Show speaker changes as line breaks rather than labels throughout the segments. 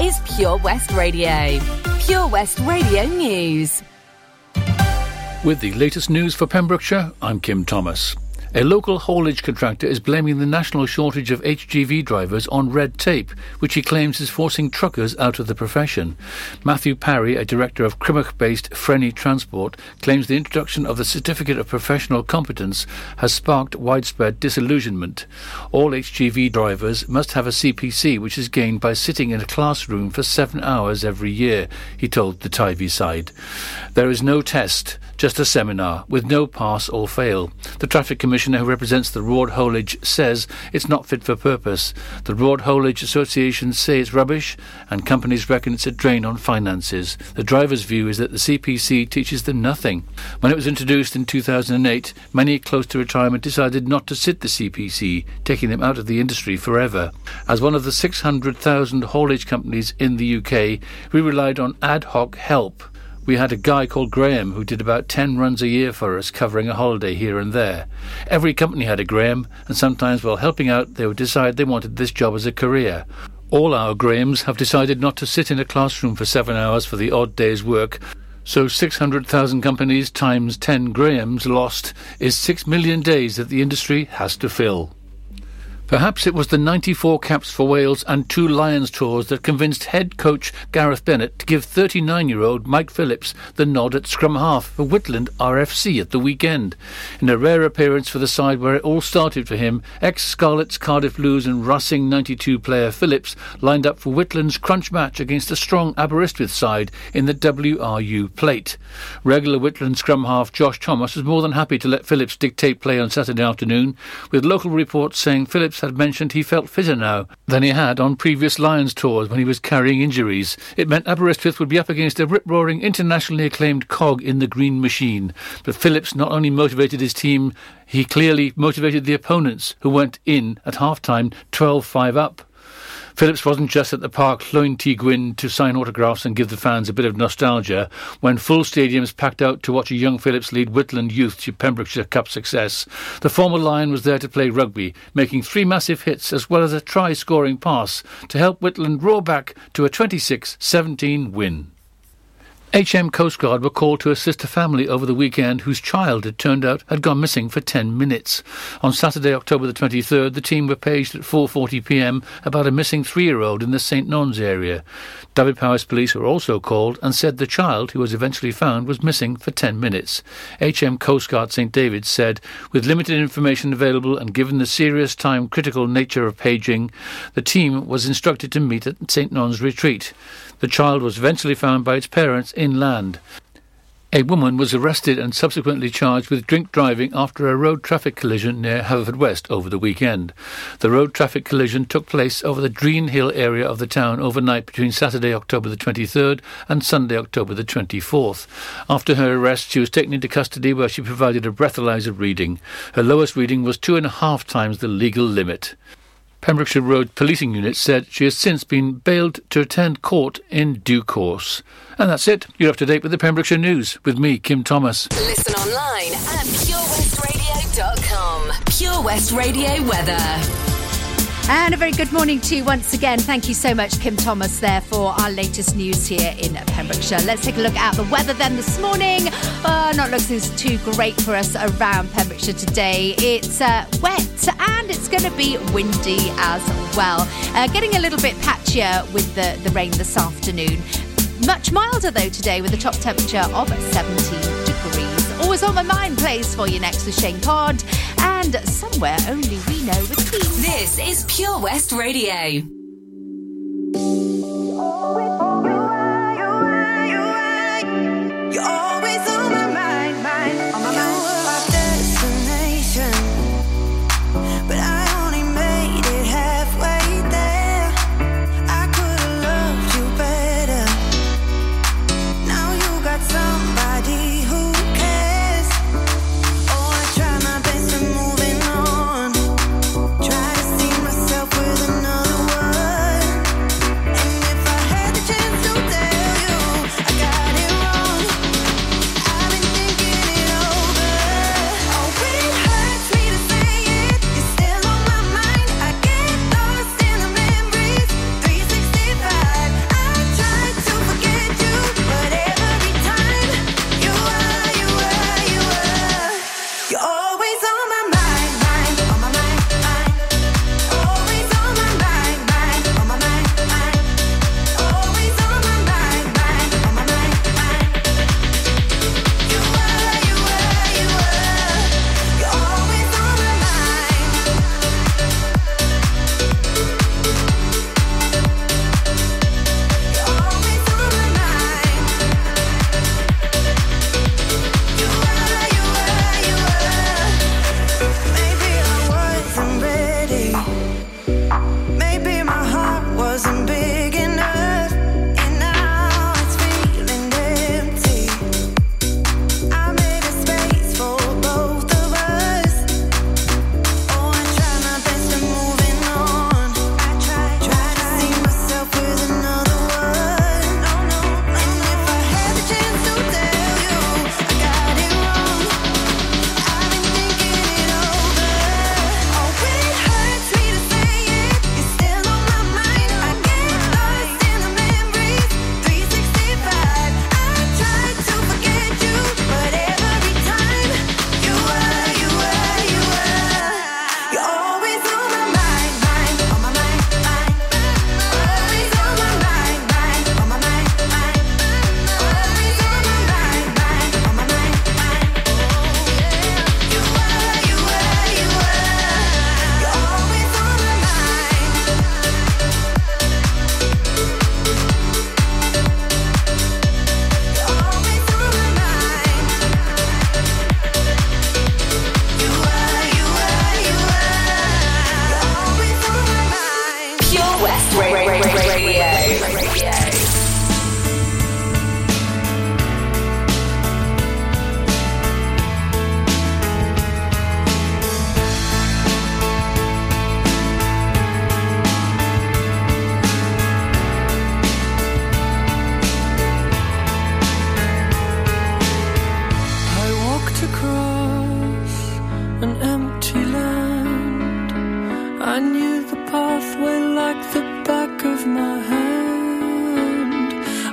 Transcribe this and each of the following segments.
is Pure West Radio. Pure West Radio News.
With the latest news for Pembrokeshire, I'm Kim Thomas. A local haulage contractor is blaming the national shortage of HGV drivers on red tape, which he claims is forcing truckers out of the profession. Matthew Parry, a director of Crymych-based Frenny Transport, claims the introduction of the Certificate of Professional Competence has sparked widespread disillusionment. All HGV drivers must have a CPC, which is gained by sitting in a classroom for seven hours every year, he told the Tivy side. There is no test, just a seminar, with no pass or fail. The Traffic Commission Commissioner who represents the Road Haulage says it's not fit for purpose. The Road Haulage Association say it's rubbish, and companies reckon it's a drain on finances. The driver's view is that the CPC teaches them nothing. When it was introduced in 2008, many close to retirement decided not to sit the CPC, taking them out of the industry forever. As one of the 600,000 haulage companies in the UK, we relied on ad hoc help we had a guy called Graham who did about 10 runs a year for us, covering a holiday here and there. Every company had a Graham, and sometimes while helping out, they would decide they wanted this job as a career. All our Grahams have decided not to sit in a classroom for seven hours for the odd day's work, so 600,000 companies times 10 Grahams lost is 6 million days that the industry has to fill. Perhaps it was the 94 caps for Wales and two Lions tours that convinced head coach Gareth Bennett to give 39-year-old Mike Phillips the nod at scrum half for Whitland RFC at the weekend. In a rare appearance for the side where it all started for him, ex-Scarlets, Cardiff Blues and Racing 92 player Phillips lined up for Whitland's crunch match against a strong Aberystwyth side in the WRU plate. Regular Whitland scrum half Josh Thomas was more than happy to let Phillips dictate play on Saturday afternoon, with local reports saying Phillips had mentioned he felt fitter now than he had on previous Lions tours when he was carrying injuries. It meant Aberystwyth would be up against a rip-roaring, internationally acclaimed cog in the green machine. But Phillips not only motivated his team, he clearly motivated the opponents, who went in at half-time 12-5 up. Phillips wasn't just at the park Llwyn T to sign autographs and give the fans a bit of nostalgia when full stadiums packed out to watch a young Phillips lead Whitland youth to Pembrokeshire Cup success. The former Lion was there to play rugby, making three massive hits as well as a try-scoring pass to help Whitland roar back to a 26-17 win. HM Coast Guard were called to assist a family over the weekend whose child, it turned out, had gone missing for 10 minutes. On Saturday, October the 23rd, the team were paged at 4.40pm about a missing three-year-old in the St Nons area. Dyfed-Powys police were also called and said the child, who was eventually found, was missing for 10 minutes. HM Coast Guard St David's said, with limited information available and given the serious time-critical nature of paging, the team was instructed to meet at St Nons retreat. The child was eventually found by its parents inland. A woman was arrested and subsequently charged with drink driving after a road traffic collision near Haverfordwest over the weekend. The road traffic collision took place over the Dreen Hill area of the town overnight between Saturday, October the 23rd and Sunday, October the 24th. After her arrest, she was taken into custody where she provided a breathalyzer reading. Her lowest reading was two and a half times the legal limit. Pembrokeshire Road Policing Unit said she has since been bailed to attend court in due course. And that's it. You're up to date with the Pembrokeshire News with me, Kim Thomas.
Listen online at purewestradio.com. Pure West Radio weather.
And a very good morning to you once again. Thank you so much, Kim Thomas, there for our latest news here in Pembrokeshire. Let's take a look at the weather then this morning. Uh, not looking too great for us around Pembrokeshire today. It's uh, wet and it's going to be windy as well. Uh, getting a little bit patchier with the, the rain this afternoon. Much milder though today with a top temperature of 17 degrees. Always on my mind plays for you next with Shane Pod and somewhere only we know with.
This is Pure West Radio.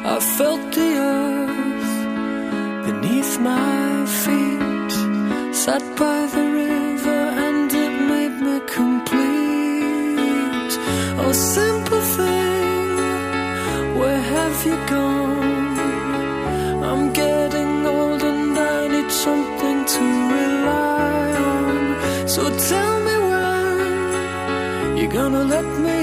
I felt the earth beneath my feet. Sat by the river and it made me complete. Oh, simple thing, where have you gone? I'm getting old and I need something to rely on. So tell me when you're gonna let me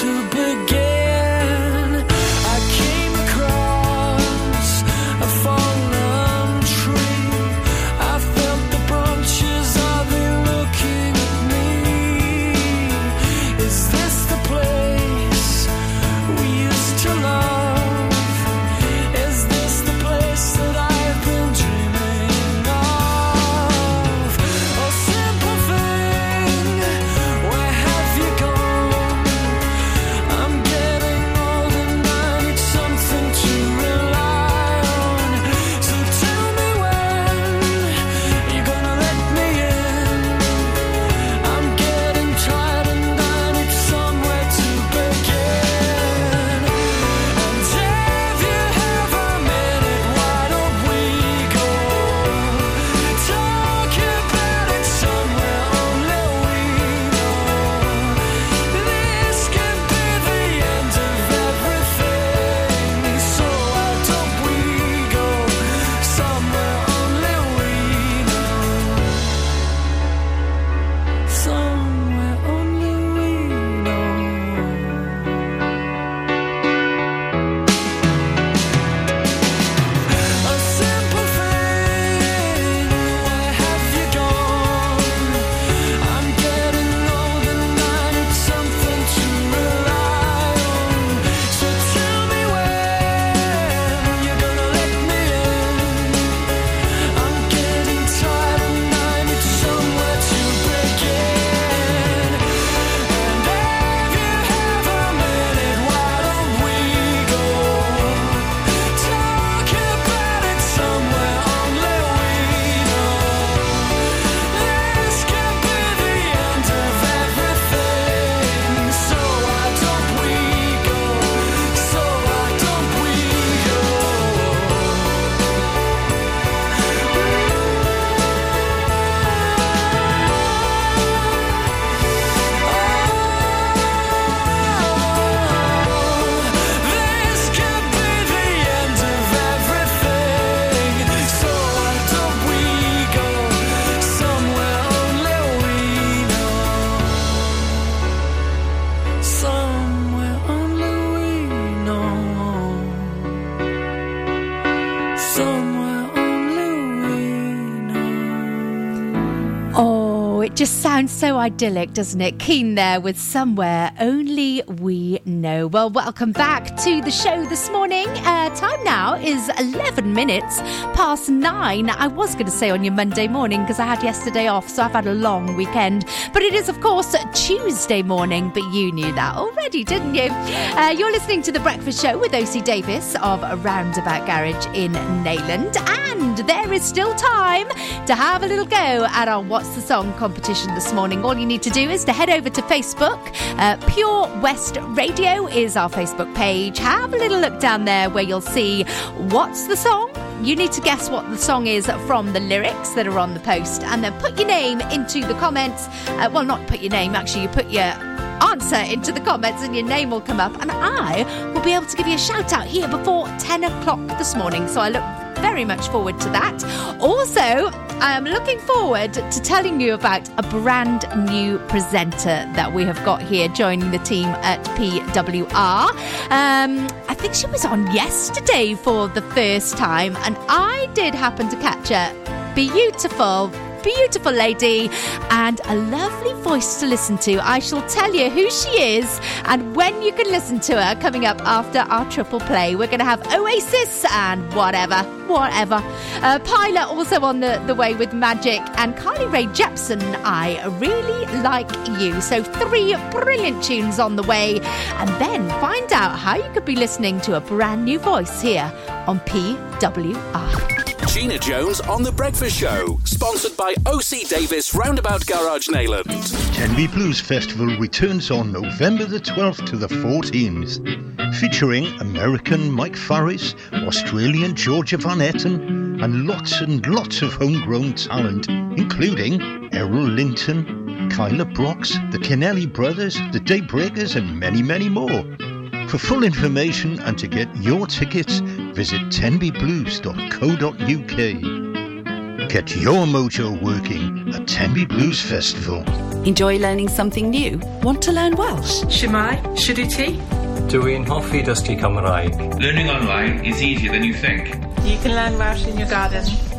to begin.
Idyllic, doesn't it? Keane there with Somewhere Only We Know. Well, welcome back to the show this morning. Uh, time now is 11 minutes past nine. I was going to say on your Monday morning because I had yesterday off, so I've had a long weekend. But it is, of course, Tuesday morning, but you knew that already, didn't you? Uh, you're listening to The Breakfast Show with OC Davis of Roundabout Garage in Neyland. And there is still time to have a little go at our What's the Song competition this morning. All you need to do is to head over to Facebook. Uh, Pure West Radio is our Facebook page. Have a little look down there where you'll see What's the Song. You need to guess what the song is from the lyrics that are on the post and then put your name into the comments. Uh, well, not put your name, actually, you put your answer into the comments and your name will come up and I will be able to give you a shout out here before 10 o'clock this morning. So I look very much forward to that. Also, I am looking forward to telling you about a brand new presenter that we have got here joining the team at PWR. Um, I think she was on yesterday for the first time, and I did happen to catch her. Beautiful, beautiful lady and a lovely voice to listen to. I shall tell you who she is and when you can listen to her coming up after our triple play. We're going to have Oasis and whatever, whatever. Uh, Pilot also on the, the way with Magic and Carly Rae Jepsen. I really like you. So three brilliant tunes on the way and then find out how you could be listening to a brand new voice here on PWR.
Gina Jones on The Breakfast Show, sponsored by OC Davis Roundabout Garage Neyland.
Tenby Blues Festival returns on November the 12th to the 14th, featuring American Mike Farris, Australian Georgia Van Etten, and lots and lots of homegrown talent, including Errol Linton, Kyla Brox, the Kennelly Brothers, the Daybreakers, and many, many more. For full information and to get your tickets, visit tenbyblues.co.uk. Get your mojo working at Tenby Blues Festival.
Enjoy learning something new? Want to learn Welsh?
Shwmae, Shuduti.
Dwi'n hoffi dysgu Cymraeg.
Learning online is easier than you think.
You can learn Welsh in your garden.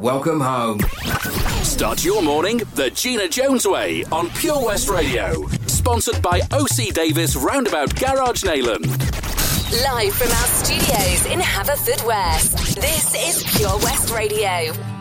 Welcome home.
Start your morning the Gina Jones way on Pure West Radio. Sponsored by OC Davis Roundabout Garage Neyland.
Live from our studios in Haverfordwest. This is Pure West Radio.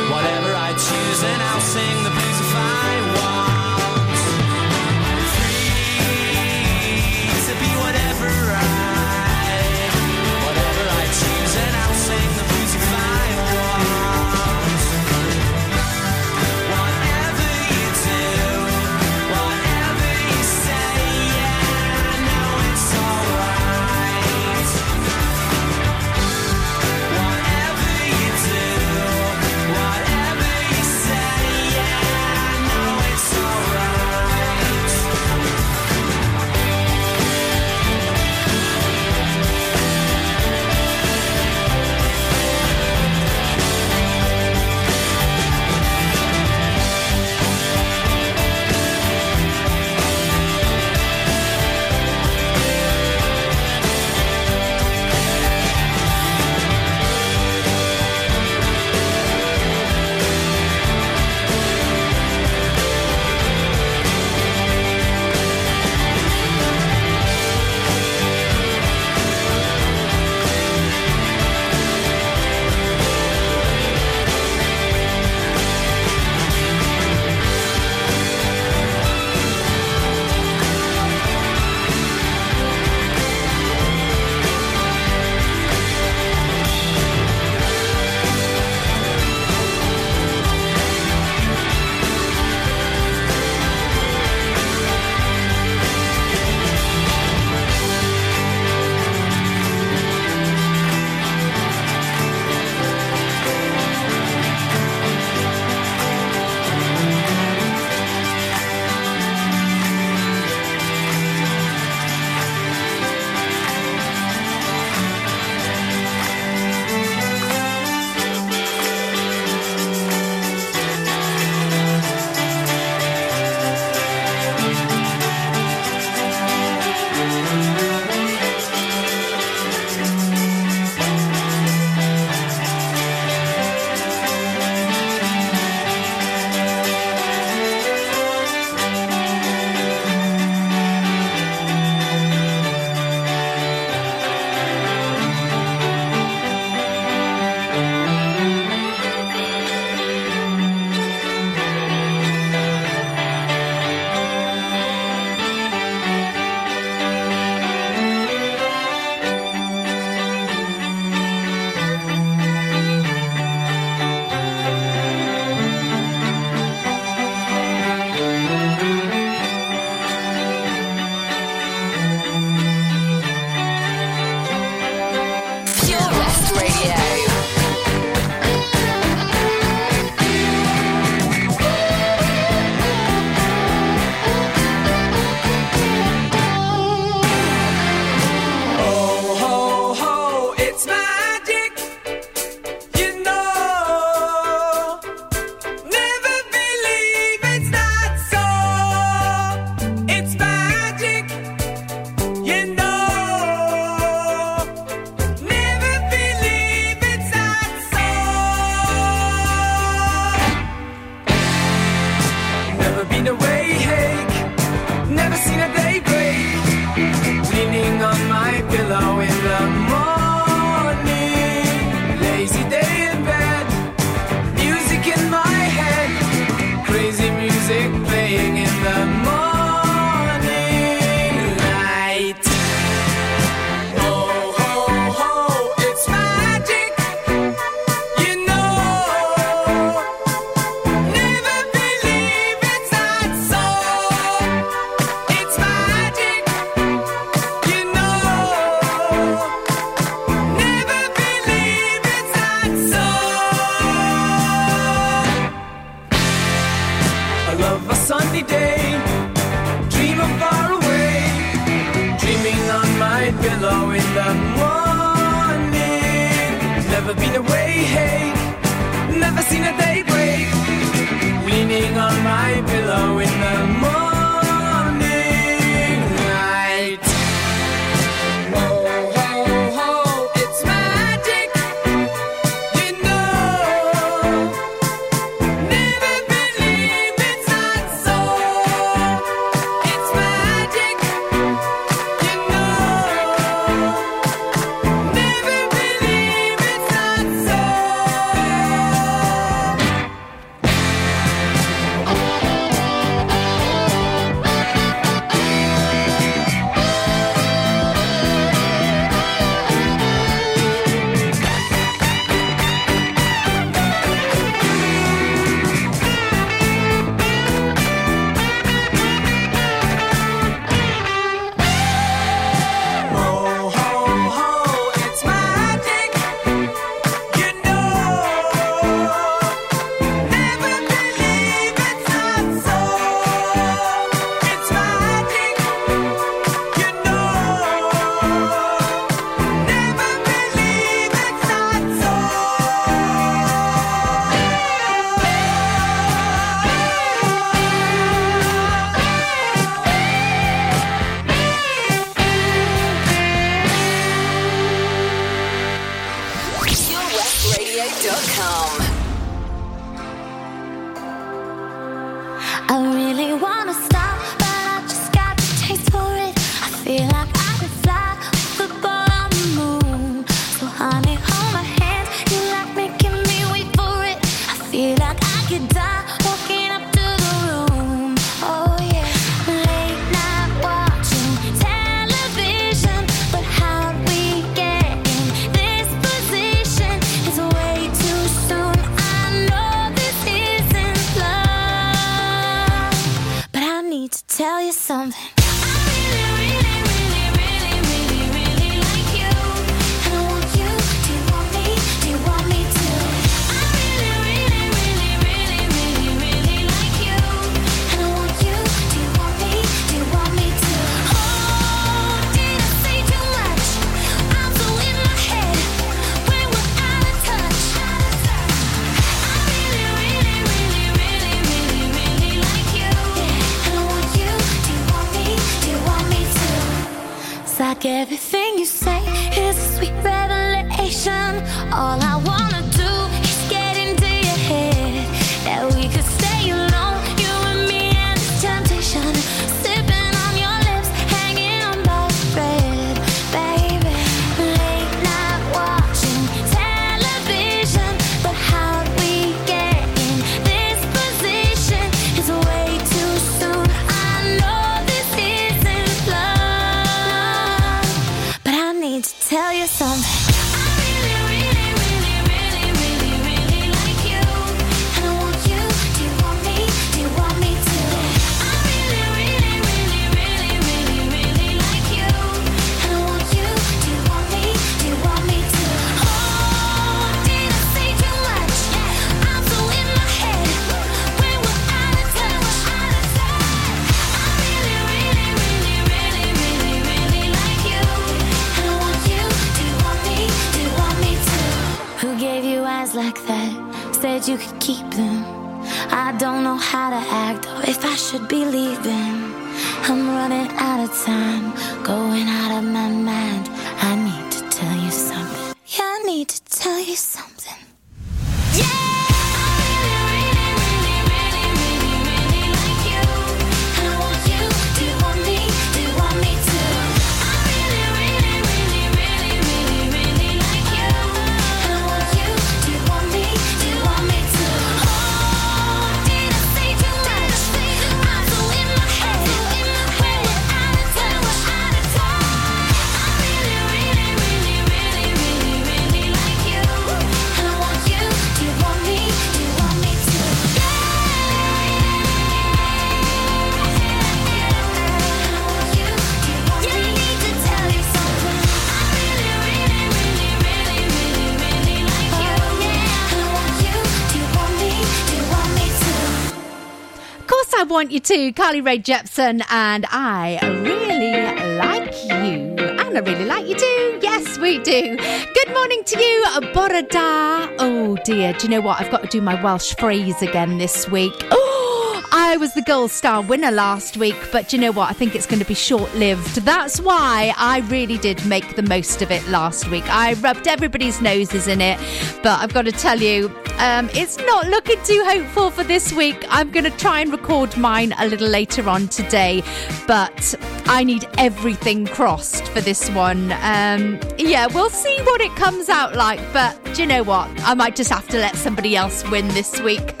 Want you
to.
Carly Rae Jepsen, and I really like you. And I really like you too. Yes, we do. Good morning to you, Bore da. Oh dear, do you know what? I've got to do my Welsh phrase again this week. Oh, I was the Gold Star winner last week, but you know what? I think it's going to be short lived. That's why I really did make the most of it last week. I rubbed everybody's noses in it, but I've got to tell you, um, it's not looking too hopeful for this week. I'm going to try and record mine a little later on today, but I need everything crossed for this one. Um, yeah, we'll see what it comes out like, but do you know what? I might just have to let somebody else win this week.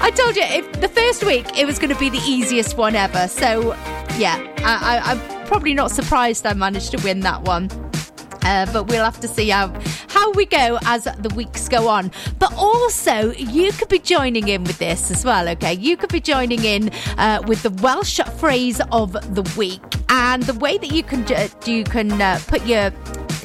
I told you, if the first week it was going to be the easiest one ever. So, yeah, I, I'm probably not surprised I managed to win that one. Uh, but we'll have to see how how we go as the weeks go on. But also, you could be joining in with this as well. Okay, you could be joining in uh, with the Welsh phrase of the week, and the way that you can uh, you can uh, put your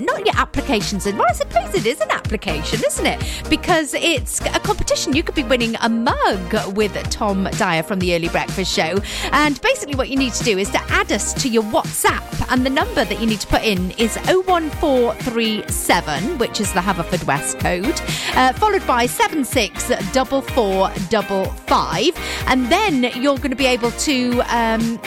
not your applications in. Well, I suppose it is an application, isn't it? Because it's a competition. You could be winning a mug with Tom Dyer from the Early Breakfast Show. And basically, what you need to do is to add us to your WhatsApp. And the number that you need to put in is 01437, which is the Haverfordwest code, uh, followed by 764455. And then you're going to be able to. Um,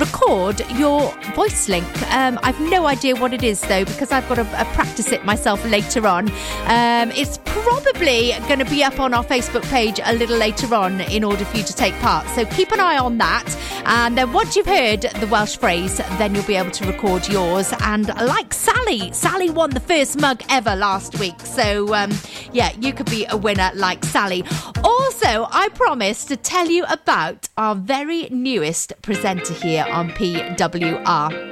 record your voice link. Um, I've no idea what it is though because I've got to uh, practice it myself later on. Um, it's probably going to be up on our Facebook page a little later on in order for you to take part. So keep an eye on that. And then once you've heard the Welsh phrase, then you'll be able to record yours. And like Sally, Sally won the first mug ever last week. So um, yeah, you could be a winner like Sally. Also, I promised to tell you about our very newest presenter here on PWR.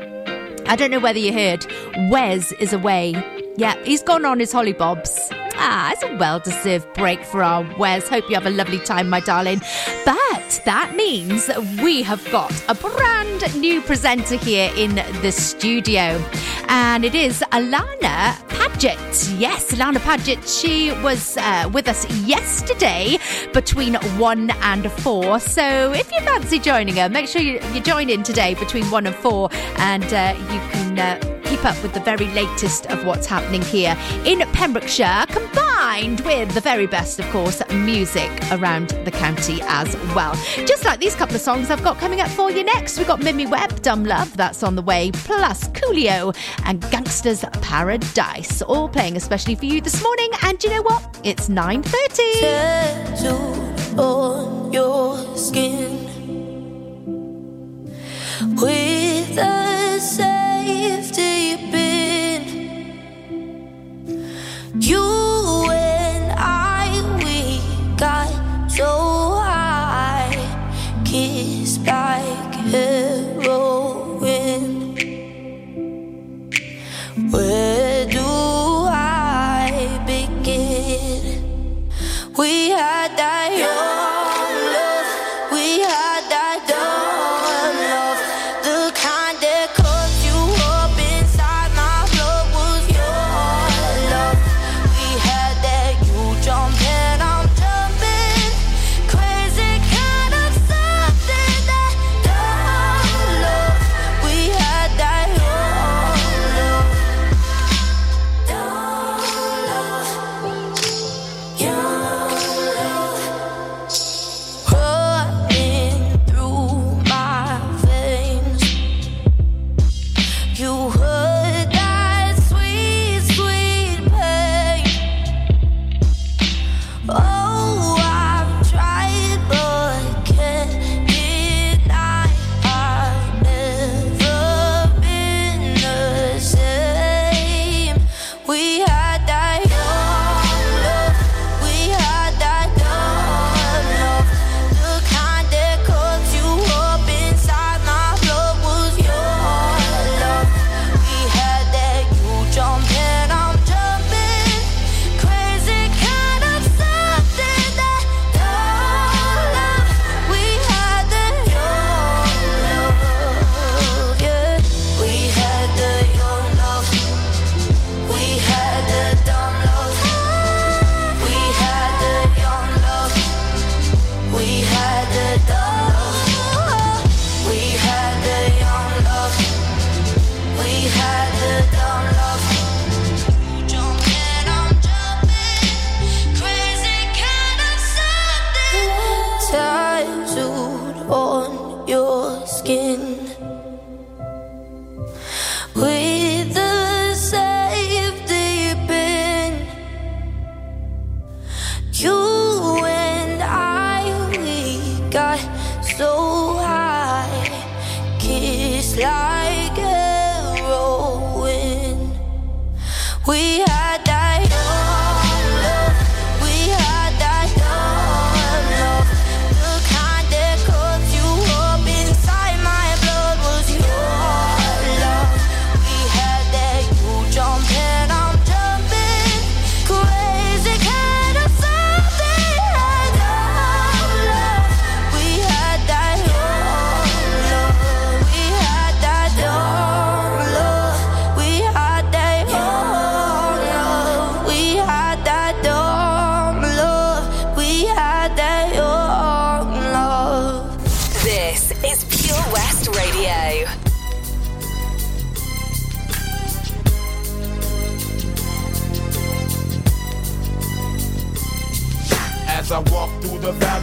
I don't know whether you heard, Wes is away. Yeah, he's gone on his hollybobs. Ah, it's a well deserved break for our Wes. Hope you have a lovely time, my darling. But that means we have got a brand new presenter here in the studio. And it is Alana Paget. Yes, Alana Paget. She was uh, with us yesterday between one and four. So if you fancy joining her, make sure you, you join in today between one and four and uh, you can. Uh, keep up with the very latest of what's happening here in Pembrokeshire, combined with the very best, of course, music around the county as well. Just like these couple of songs I've got coming up for you next. We've got Mimi Webb, Dumb Love, that's on the way, plus Coolio and Gangsters Paradise, all playing especially for you this morning. And you know what? It's 9.30.
Tattooed on your skin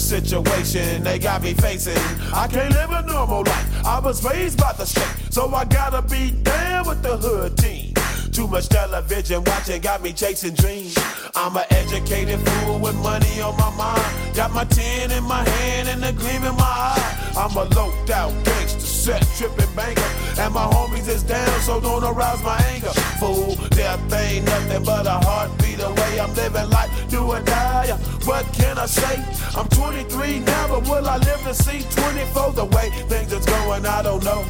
situation they got me facing. I can't live a normal life. I was raised by the state, so I gotta be down with the hood team. Too much television watching got me chasing dreams. I'm an educated fool with money on my mind. Got my tin in my hand and a gleam in my eye. I'm a loped out gangster, set tripping banker. And my homies is down, so don't arouse my anger. Fool, death ain't nothing but a heartbeat away. I'm living life, do or die. What can I say? I'm 23 now, but will I live to see 24? The way things is going, I don't know.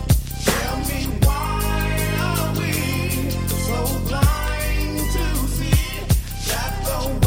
Tell me why are we so blind to see that the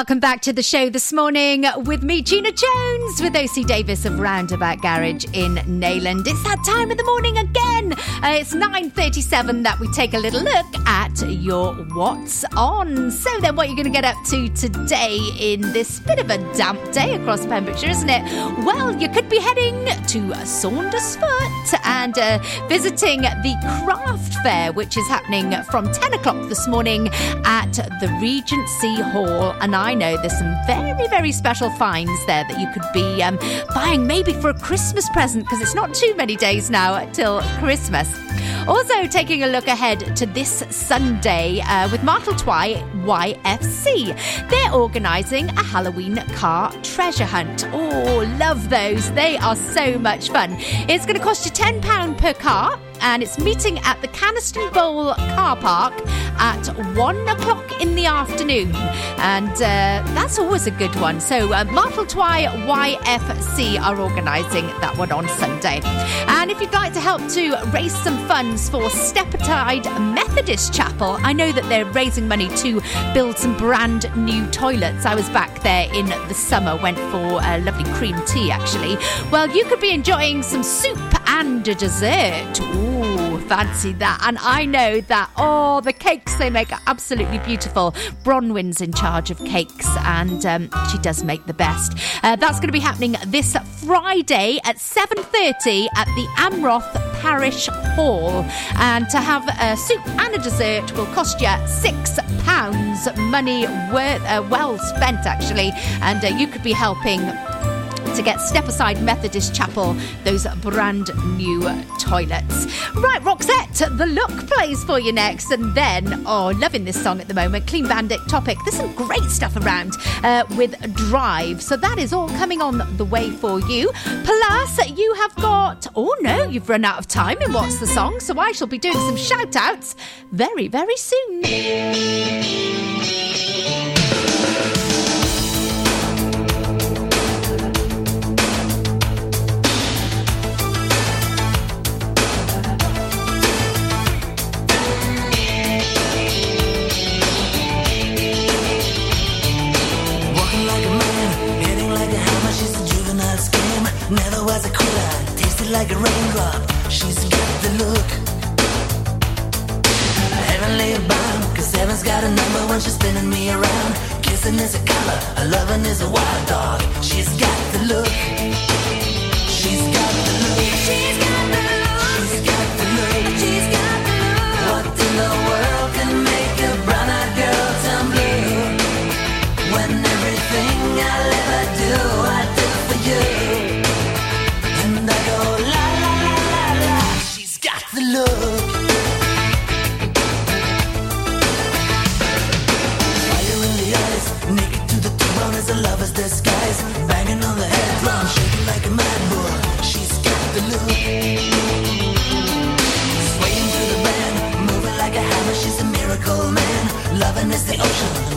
Welcome back to the show this morning with me, Gina Jones, with OC Davis of Roundabout Garage in Neyland. It's that time of the morning again. Uh, it's 9.37 that we take a little look at your What's On. So then what you're going to get up to today in this bit of a damp day across Pembrokeshire, isn't it? Well, you could be heading to Saundersfoot and uh, visiting the craft fair, which is happening from 10 o'clock this morning at the Regency Hall. And I know there's some very, very special finds there that you could be um, buying maybe for a Christmas present because it's not too many days now till Christmas. Also, taking a look ahead to this Sunday uh, with Martletwy YFC. They're organising a Halloween car treasure hunt. Oh, love those. They are so much fun. It's going to cost you £10 per car and it's meeting at the Canaston Bowl car park at one o'clock in the afternoon. And uh, that's always a good one. So, uh, Martletwy YFC are organising that one on Sunday. And if you'd like to help to raise some funds for Stepaside Methodist Chapel, I know that they're raising money to build some brand new toilets. I was back there in the summer, went for a lovely cream tea actually. Well, you could be enjoying some soup and a dessert. Ooh, fancy that. And I know that, oh, the cakes they make are absolutely beautiful. Bronwyn's in charge of cakes and um, she does make the best. Uh, that's going to be happening this Friday at 7.30 at the Amroth Parish Hall. And to have a soup and a dessert will cost you £6. Money worth, uh, well spent, actually. And uh, you could be helping to get Stepaside Methodist Chapel those brand new toilets. Right, Roxette, the look plays for you next, and then oh, loving this song at the moment, Clean Bandit topic. There's some great stuff around uh, with Drive, so that is all coming on the way for you. Plus, you have got oh no, you've run out of time in what's the song, so I shall be doing some shout outs very, very soon.
When she's spinning me around. Kissing is a color, a loving is a wild dog. She's got the look. She's got the look. She's got the look. She's got the look. She's got the look. What in the world Loving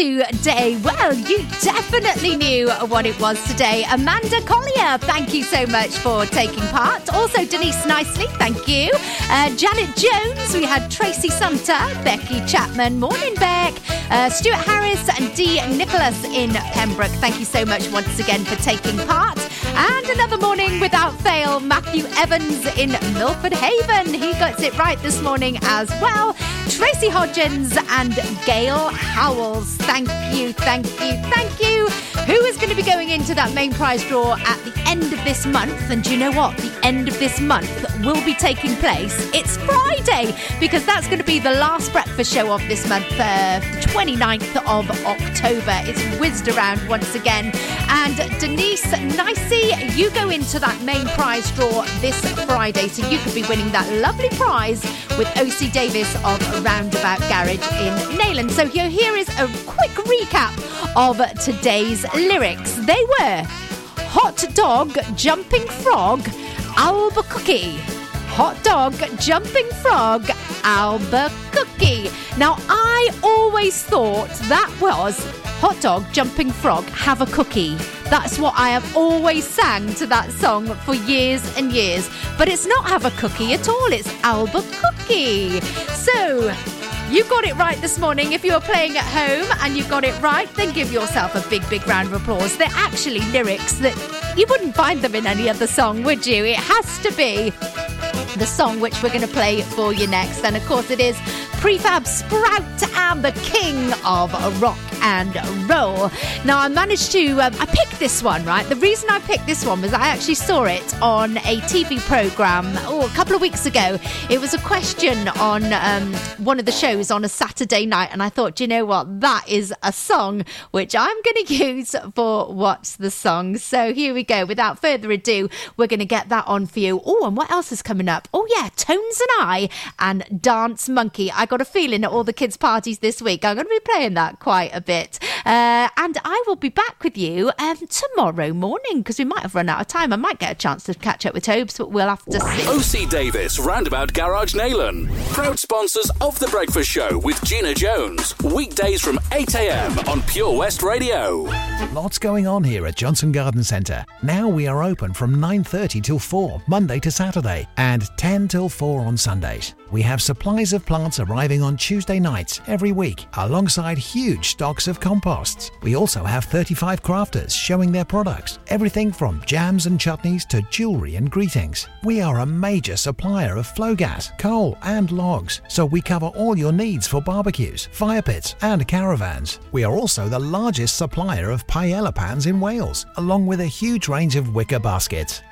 today? Well, you definitely knew what it was today. Amanda Collier, thank you so much for taking part. Also, Denise Nicely, thank you. Uh, Janet Jones, we had Tracy Sumter, Becky Chapman, morning Beck, uh, Stuart Harris, and Dee Nicholas in Pembroke. Thank you so much once again for taking part. And another morning without fail, Matthew Evans in Milford Haven. He got it right this morning as well. Tracy Hodgins and Gail Howells. Thank you, thank you, thank you. Who is going to be going into that main prize draw at the end of this month? And do you know what? The end of this month will be taking place. It's Friday because that's going to be the last breakfast show of this month, uh, 29th of October. It's whizzed around once again. And Denise Nicey, you go into that main prize draw this Friday, so you could be winning that lovely prize with OC Davis of Roundabout Garage in Neyland. So here, here is a quick recap of today's lyrics. They were Hot Dog, Jumping Frog, Albuquerque. Hot dog, jumping frog, Albuquerque. Now, I always thought that was hot dog, jumping frog, have a cookie. That's what I have always sang to that song for years and years. But it's not have a cookie at all, it's Albuquerque. So, you got it right this morning. If you're playing at home and you got it right, then give yourself a big, big round of applause. They're actually lyrics that you wouldn't find them in any other song, would you? It has to be the song which we're going to play for you next. And of course, it is Prefab Sprout and the King of Rock and roll. Now, I managed to, um, I picked this one, right? The reason I picked this one was I actually saw it on a TV program oh, a couple of weeks ago. It was a question on um, one of the shows on a Saturday night, and I thought, you know what? That is a song which I'm going to use for What's the Song. So here we go. Without further ado, we're going to get that on for you. Oh, and what else is coming up? Oh, yeah, Tones and I and Dance Monkey. I got a feeling at all the kids' parties this week, I'm going to be playing that quite a bit. Uh, and I will be back with you um, tomorrow morning because we might have run out of time. I might get a chance to catch up with Tobes, but we'll have to see.
OC Davis Roundabout Garage Neyland. Proud sponsors of The Breakfast Show with Gina Jones. Weekdays from 8am on Pure West Radio.
Lots going on here at Johnston Garden Centre. Now we are open from 9:30 till 4 Monday to Saturday and 10 till 4 on Sundays. We have supplies of plants arriving on Tuesday nights every week alongside huge stocks of composts. We also have 35 crafters showing their products, everything from jams and chutneys to jewellery and greetings. We are a major supplier of Flogas, coal and logs, so we cover all your needs for barbecues, fire pits and caravans. We are also the largest supplier of paella pans in Wales, along with a huge range of wicker baskets.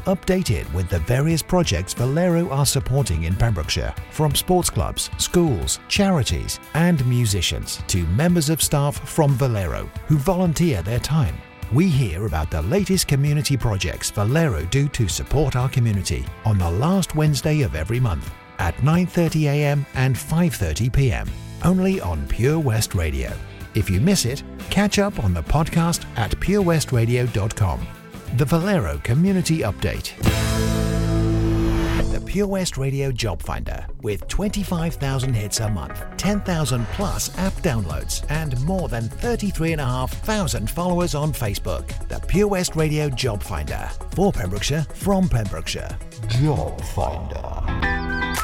updated with the various projects Valero are supporting in Pembrokeshire, from sports clubs, schools, charities, and musicians to members of staff from Valero who volunteer their time. We hear about the latest community projects Valero do to support our community on the last Wednesday of every month at 9:30 a.m. and 5:30 p.m. only on Pure West Radio. If you miss it, catch up on the podcast at purewestradio.com. The Valero Community Update. The Pure West Radio Job Finder with 25,000 hits a month, 10,000 plus app downloads, and more than 33,500 followers on Facebook. The Pure West Radio Job Finder for Pembrokeshire from Pembrokeshire. Job Finder.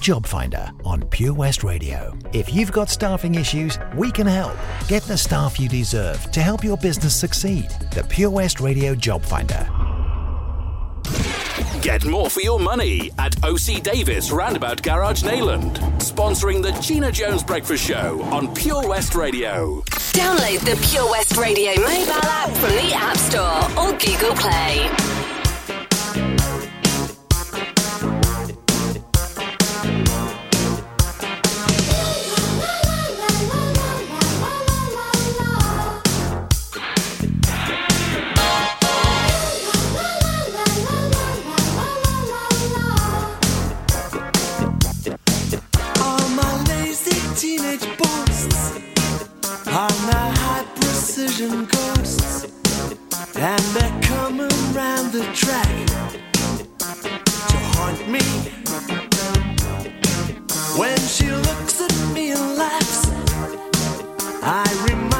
Job Finder on Pure West Radio. If you've got staffing issues, we can help. Get the staff you deserve to help your business succeed. The Pure West Radio Job Finder.
Get more for your money at OC Davis Roundabout Garage Neyland, sponsoring the Gina Jones Breakfast Show on Pure West Radio.
Download the Pure West Radio mobile app from the App Store or Google Play.
Precision and they're coming round the track to haunt me. When she looks at me and laughs, I remind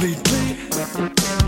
completely.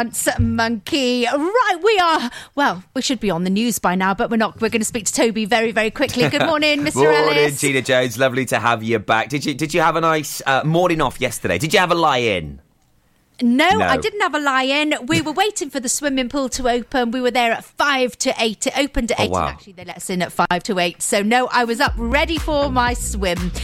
Dance Monkey. Right, we are, well, we should be on the news by now, but we're not. We're going to speak to Toby very, very quickly. Good morning, Mr.
morning,
Ellis.
Gina Jones. Lovely to have you back. Did you Did you have a nice uh, morning off yesterday? Did you have a lie in?
No,
No.
I didn't have a lie in. We were waiting for the swimming pool to open. We were there at five to eight. It opened at
Oh,
eight,
wow.
and actually they let us in at five to eight. So no, I was up ready for my swim.